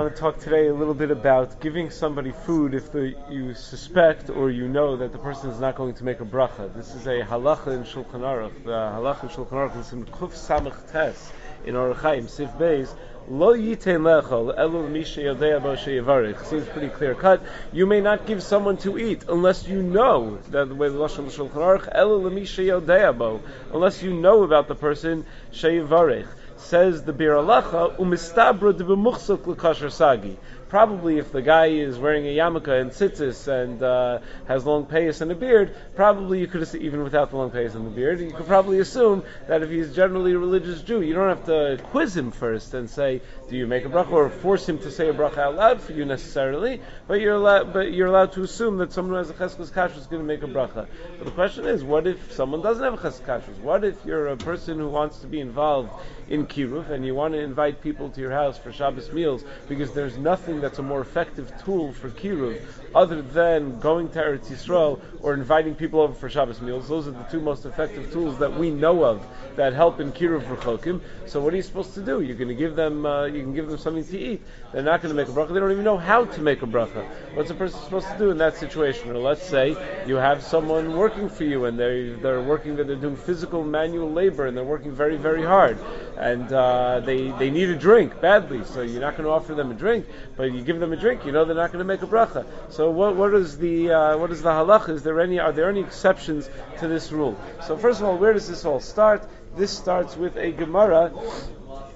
want to talk today a little bit about giving somebody food if the, you suspect or you know that the person is not going to make a bracha. This is a halacha in Shulchan Aruch. The halacha in Shulchan Aruch is in Kuf Samach Tes in Orach Chaim Sif Beis. Lo yitein lechol elu misha yodea bo sheyavarich. Seems pretty clear cut. You may not give someone to eat unless you know that the way the lashon Shulchan Aruch elu misha yodea bo. Unless you know about the person sheyavarich. Says the Biur Halacha, umistabra de b'muchsuk l'kasher sagi probably if the guy is wearing a yarmulke and tzitzis and uh, has long payas and a beard, probably you could even without the long payas and the beard, you could probably assume that if he's generally a religious Jew, you don't have to quiz him first and say, "Do you make a bracha?" or force him to say a bracha out loud for you necessarily, but you're allowed, but you're allowed to assume that someone who has a cheskes kashrus is going to make a bracha. But the question is, what if someone doesn't have a cheskes kashrus? What if you're a person who wants to be involved in kiruv and you want to invite people to your house for Shabbos meals because there's nothing that's a more effective tool for kiruv other than going to Eretz Yisrael or inviting people over for Shabbos meals. Those are the two most effective tools that we know of that help in kiruv rechokim. So what are you supposed to do? You're going to give them, uh, you can give them something to eat. They're not going to make a bracha. They don't even know how to make a bracha. What's a person supposed to do in that situation? Or let's say you have someone working for you and they they're working, they're doing physical manual labor and they're working very very hard, and uh, they they need a drink badly. So you're not going to offer them a drink, but you give them a drink. You know they're not going to make a bracha. So what what is the uh, what is the halach? Is there any are there any exceptions to this rule? So first of all, where does this all start? This starts with a Gemara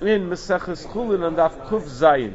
in Maseches Chulin and Daf Kuf Zayin.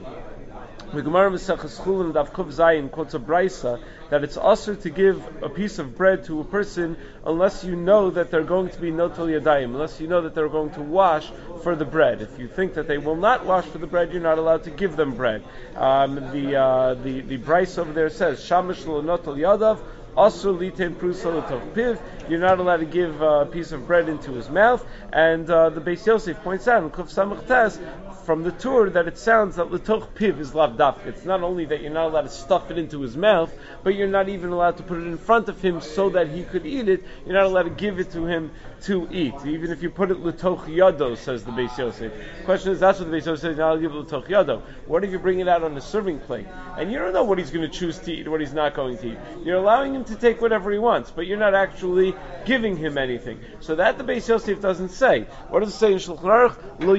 The Gemara Maseches Chulin Daf Kuf Zayin quotes a brisa that it's also to give a piece of bread to a person unless you know that they're going to be notel yadayim, unless you know that they're going to wash for the bread. If you think that they will not wash for the bread, you're not allowed to give them bread. Um, the uh, the the brisa over there says shamish lo notel yadav also litem piv. You're not allowed to give a piece of bread into his mouth. And uh, the Beis Yosef points out in Kuf Samach Tes from the Tur that it sounds that litoch piv is lavdaf. It's not only that you're not allowed to stuff it into his mouth, but you're not even allowed to put it in front of him so that he could eat it. You're not allowed to give it to him to eat, even if you put it litoch yado, says the Beis Yosef. Question is, that's what the Beis Yosef says. Now give it litoch yado. What if you bring it out on a serving plate and you don't know what he's going to choose to eat, what he's not going to eat? You're allowing him to take whatever he wants, but you're not actually giving him anything. So that the Beis Yosef doesn't say. What does it say in Shulchan Aruch? Lo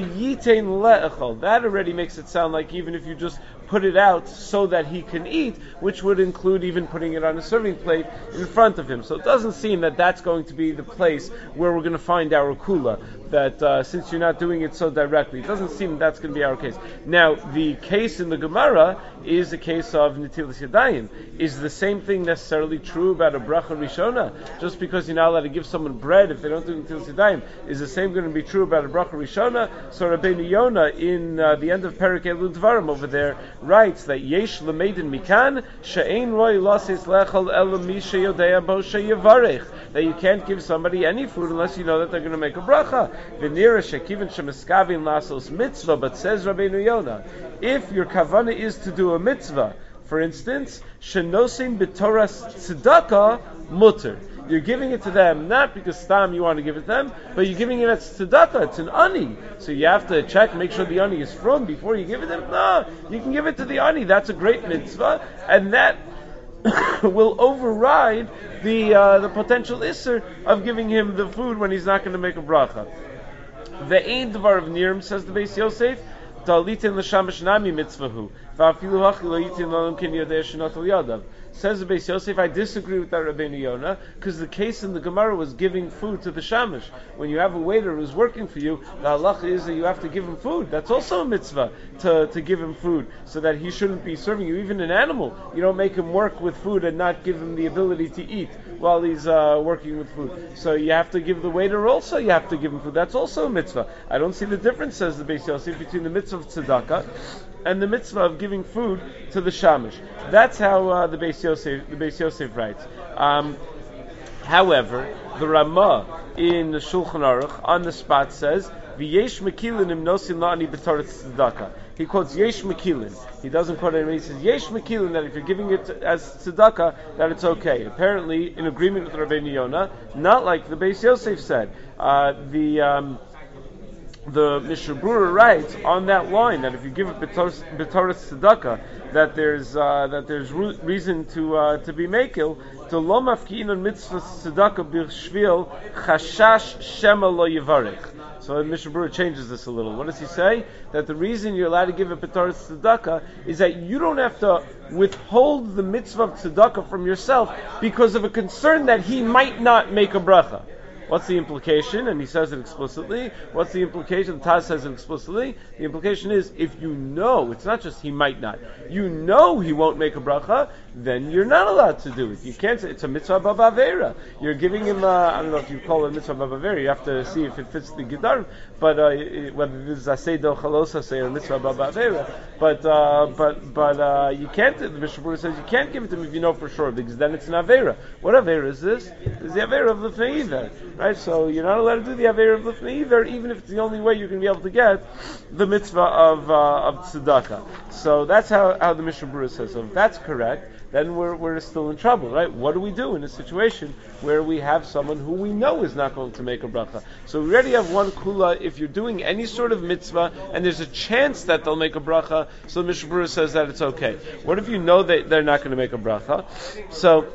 That already makes it sound like even if you just put it out so that he can eat, which would include even putting it on a serving plate in front of him. So it doesn't seem that that's going to be the place where we're going to find our kula. That uh, since you're not doing it so directly, it doesn't seem that's going to be our case. Now, the case in the Gemara is the case of Natilas Yadayim. Is the same thing necessarily true about a bracha rishona? Just because you're not allowed to give someone bread if they don't do Natilas Yadayim, is the same going to be true about a bracha rishona? So Rabbeinu Yonah in uh, the end of Perik Elu Dvarim over there writes that Yesh Lemedin Mikan She'ein Roy Lasis Lechel Elam Yodea Bo that you can't give somebody any food unless you know that they're going to make a bracha. V'nira Shekivin Shemiskavin Lasos Mitzvah, but says Rabbeinu Yonah, if your kavana is to do a mitzvah, for instance, Shenosim B'Toras Tzedakah Mutter you're giving it to them not because stam you want to give it to them, but you're giving it as tzedakah. It's an ani, so you have to check, make sure the ani is from before you give it to them. No, you can give it to the ani. That's a great mitzvah, and that will override the uh, the potential isser of giving him the food when he's not going to make a bracha. The ain devar of nirim says the Beis Yosef. Dalitin l'shamash nami mitzvahu. Va'afilu hachi lo yitin l'olam kin yodei shenot yadav. Says the Beis Yosef, I disagree with that Rabbeinu Yonah because the case in the Gemara was giving food to the shamish. When you have a waiter who's working for you, the halacha is that you have to give him food. That's also a mitzvah to, to give him food so that he shouldn't be serving you. Even an animal, you don't make him work with food and not give him the ability to eat while he's uh, working with food. So you have to give the waiter also. You have to give him food. That's also a mitzvah. I don't see the difference, says the Beis Yosef, between the mitzvah of tzedakah and the mitzvah of giving food to the shamish. That's how uh, the Beis Yosef the Beis Yosef writes. Um, however, the Ramah in the Shulchan Aruch on the spot says V'yesh mekilin im nosin la'ani. He quotes yesh mekilin. He doesn't quote it. He says yesh mekilin that if you're giving it as tzedakah, that it's okay. Apparently, in agreement with Rabbeinu Yonah, not like the Beis Yosef said. Uh, the um, the Mishnah Berurah writes on that line that if you give a b'toras tzedakah, that there's uh, that there's re- reason to uh, to be makil to lo mafkiin mitzvah tzedakah b'shvil chashash shema lo yivarich. So Mishnah changes this a little. What does he say? That the reason you're allowed to give a Petaris Tzedakah is that you don't have to withhold the mitzvah of Tzedakah from yourself because of a concern that he might not make a bracha. What's the implication? And he says it explicitly. What's the implication? The Taz says it explicitly. The implication is if you know, it's not just he might not, you know he won't make a bracha, then you're not allowed to do it. You can't say it's a mitzvah babavera. You're giving him, uh, I don't know if you call it mitzvah babavera, you have to see if it fits the Gedar, but uh, whether this is asay do chalos say a mitzvah babavera. But, uh, but, but uh, you can't, the Mishnah says you can't give it to him if you know for sure, because then it's an avera. What avera is this? It's the avera of the Fneiver. Right? So you're not allowed to do the Aver of Lifnei Iver, even if it's the only way you're going to be able to get the mitzvah of, uh, of tzedakah. So that's how, how the Mishnah Berurah says. So if that's correct, then we're, we're still in trouble, right? What do we do in a situation where we have someone who we know is not going to make a bracha? So we already have one kula. If you're doing any sort of mitzvah and there's a chance that they'll make a bracha, so the Mishnah Berurah says that it's okay. What if you know that they're not going to make a bracha? So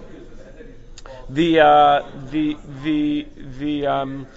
the uh, the the the um,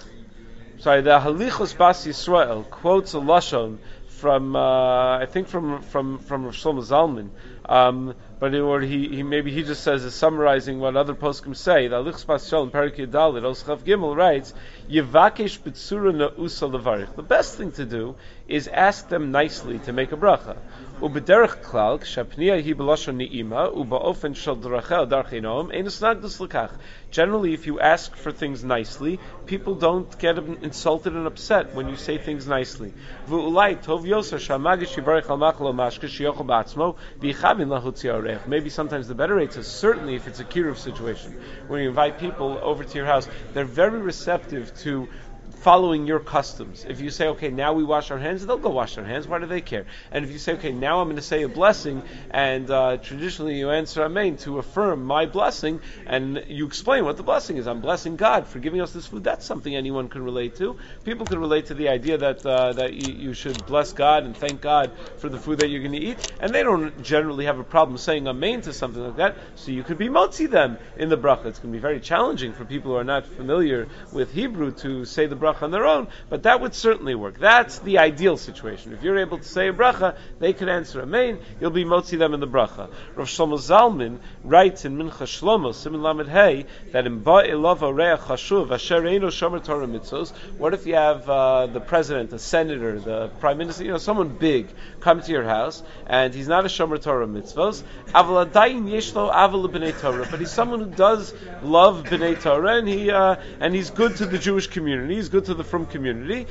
sorry the Halichos Bas Yisrael quotes a lashon from uh, I think from from from Rav Shlomo Zalman. Um, but it, he, he maybe he just says is summarizing what other poskim say. The Alichs Bas Shalom Perik Yedalit Oschav Gimel writes Yivakesh B'tzura Na'usa Levarich. The best thing to do is ask them nicely to make a bracha. Klal, shapnia hi b'lashon ni'ima, uba'ofen shel drachel darchinom, enes nagdus lekach. Generally, if you ask for things nicely, people don't get insulted and upset when you say things nicely. Shamagish yivarech al machlo mashke shiyochel ba'atzmo, v'yichavin lahutzi Maybe sometimes the better rate is certainly if it's a kiruv situation, when you invite people over to your house, they're very receptive to following your customs. If you say, okay, now we wash our hands, they'll go wash their hands. Why do they care? And if you say, okay, now I'm going to say a blessing, and uh, traditionally you answer Amen to affirm my blessing, and you explain what the blessing is. I'm blessing God for giving us this food. That's something anyone can relate to. People can relate to the idea that uh, that you, you, should bless God and thank God for the food that you're going to eat, and they don't generally have a problem saying Amen to something like that. So you could be motzi them in the bracha. It's going to be very challenging for people who are not familiar with Hebrew to say the bracha bracha on their own, but that would certainly work. That's the ideal situation. If you're able to say a bracha, they can answer a main, you'll be motzi them in the bracha. Rav Shlomo Zalman writes in Minchas Shlomo, Simon Lamed Hey, that in Ba'ilava Reach Hashuv, Asher Eino Shomer Torah Mitzvos, what if you have uh, the president, the senator, the prime minister, you know, someone big come to your house, and he's not a Shomer Torah Mitzvos, Avaladayin Yeshlo Aval B'nai Torah, but he's someone who does love B'nai Torah, and he, uh, and he's good to the Jewish community, he's good good to the from community.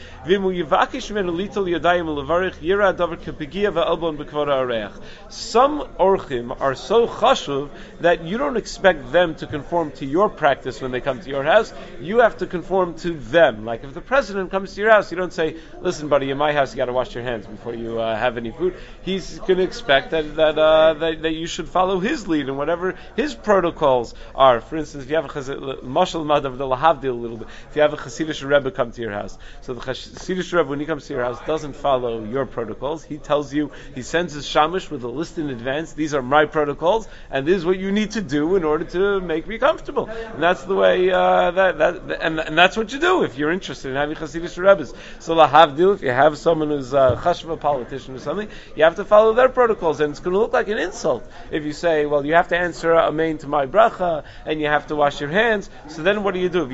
Some orchim are so chashuv that you don't expect them to conform to your practice when they come to your house. You have to conform to them. Like if the president comes to your house, you don't say, "Listen, buddy, in my house you got to wash your hands before you uh, have any food." He's going to expect that that, uh, that, that you should follow his lead and whatever his protocols are. For instance, if you have a mashal madav the lahavdil a little bit, if you have a chassidish rebbe come to your house. So the Chassidish Rebbe, when he comes to your house, doesn't follow your protocols. He tells you, he sends his shamish with a list in advance. These are my protocols, and this is what you need to do in order to make me comfortable. And that's the way uh, that that and, and that's what you do if you're interested in having Chassidish Rebbe's. So lahavdil, if you have someone who's a chashva politician or something, you have to follow their protocols, and it's going to look like an insult if you say, well, you have to answer amen to my bracha, and you have to wash your hands. So then what do you do?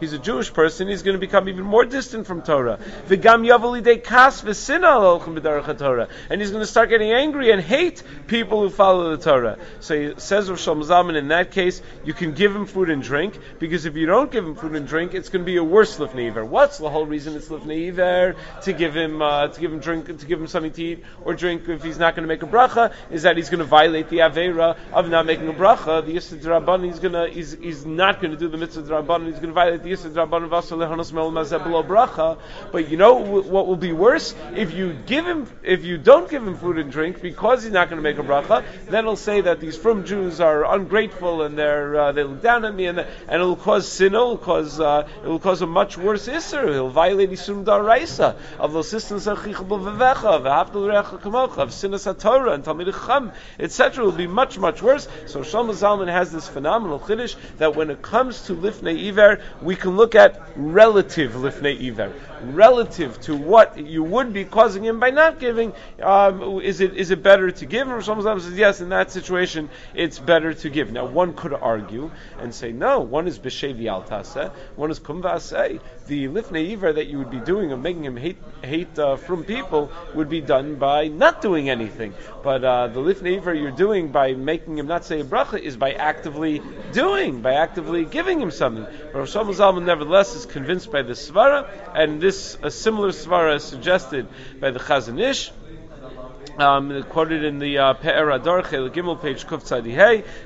He's a Jewish person, he's going to become even more distant from Torah. And he's going to start getting angry and hate people who follow the Torah. So he says of Shalom in that case, you can give him food and drink, because if you don't give him food and drink, it's going to be a worse Lifnei Iver. What's the whole reason it's Lifnei Iver? To give him, uh, to give him drink, to give him something to eat or drink if he's not going to make a bracha, is that he's going to violate the Avera of not making a bracha. The Yisra Rabban, he's going to, he's, he's not going to do the mitzvah drabanan, he's going to violate the mitzvah drabanan v'asar lehanos mel below bracha. But you know what will be worse if you give him, if you don't give him food and drink because he's not going to make a bracha, then he'll say that these from Jews are ungrateful and they're uh, they look down at me, and and it'll cause sin, it'll cause uh, it will cause a much worse isser. He'll violate isum daraisa of those systems of chichbel v'vecha v'hafdel recha kamocha of sinas Torah and talmid etc. will be much much worse. So Shlomo Zalman has this phenomenal chiddush that when it comes to lifnei iver, we can look at relative lifnei iver, relative to what you would be causing him by not giving. Um, is it is it better to give? Shlomo Zalman says yes. In that situation, it's better to give. Now one could argue and say no. One is b'shevi altase, one is kumvase. The lifnei iver that you would be doing of making him hate hate uh, from people would be done by not doing anything. But uh, the lifnei iver you're doing by making him not say a bracha is by actively doing, by actively giving him something. But Rosh Zalman nevertheless is convinced by this svara, and this a similar svara is suggested by the Chazon Ish um, quoted in the uh, Pe'er Hador Chel Gimel page Kuf.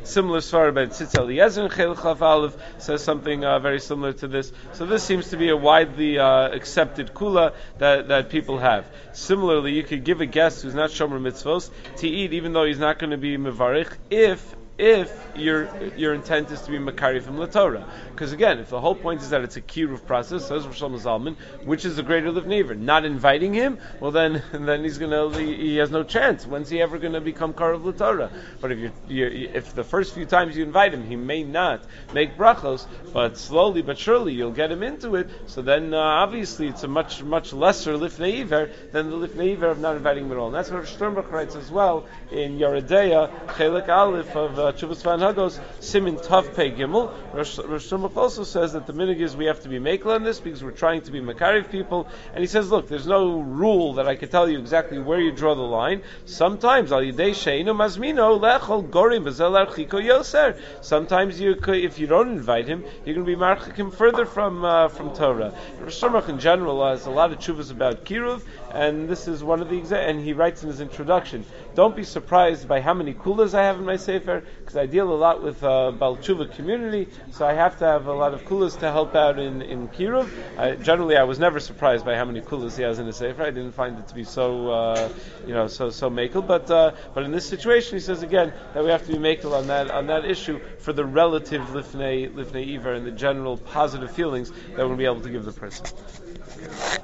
Similar story by Tzitz Eliezer Chel Chaf Aleph says something uh, very similar to this. So this seems to be a widely uh, accepted kula that, that people have. Similarly, you could give a guest who's not shomer mitzvos to eat, even though he's not going to be mevarich, if if your your intent is to be makari from Torah. Because again, if the whole point is that it's a kiruv process, says Rosh Zalman, which is the greater of livnever, not inviting him, well then then he's gonna he has no chance. When's he ever gonna become karuv Torah? But if you, if the first few times you invite him, he may not make brachos, but slowly but surely you'll get him into it. So then uh, obviously it's a much much lesser lifneiver than the lifneiver of not inviting him at all. And that's what Sternbuch writes as well in Yoreh Deah Chelik Aleph of. Uh, Teshuvos V'hanhagos, Simin Tav Pei Gimel. Rosh also says that the minig is we have to be makel on this because we're trying to be Makariv people. And he says, look, there's no rule that I can tell you exactly where you draw the line. Sometimes, Al Yidei Sheinu Mazmino, Lechol Gorim Yoser. Sometimes you if you don't invite him, you're going to be marchik him further from uh, from Torah. Rosh in general has a lot of chuvas about Kiruv, and this is one of the examples. And he writes in his introduction, don't be surprised by how many kulas I have in my sefer because I deal a lot with uh, Balchuva community, so I have to have a lot of kulas to help out in in Kiruv. I, generally, I was never surprised by how many kulas he has in his sefer. I didn't find it to be so uh, you know so so makel, but uh, but in this situation, he says again that we have to be makel on that on that issue for the relative lifnei lifnei iver and the general positive feelings that we'll be able to give the person.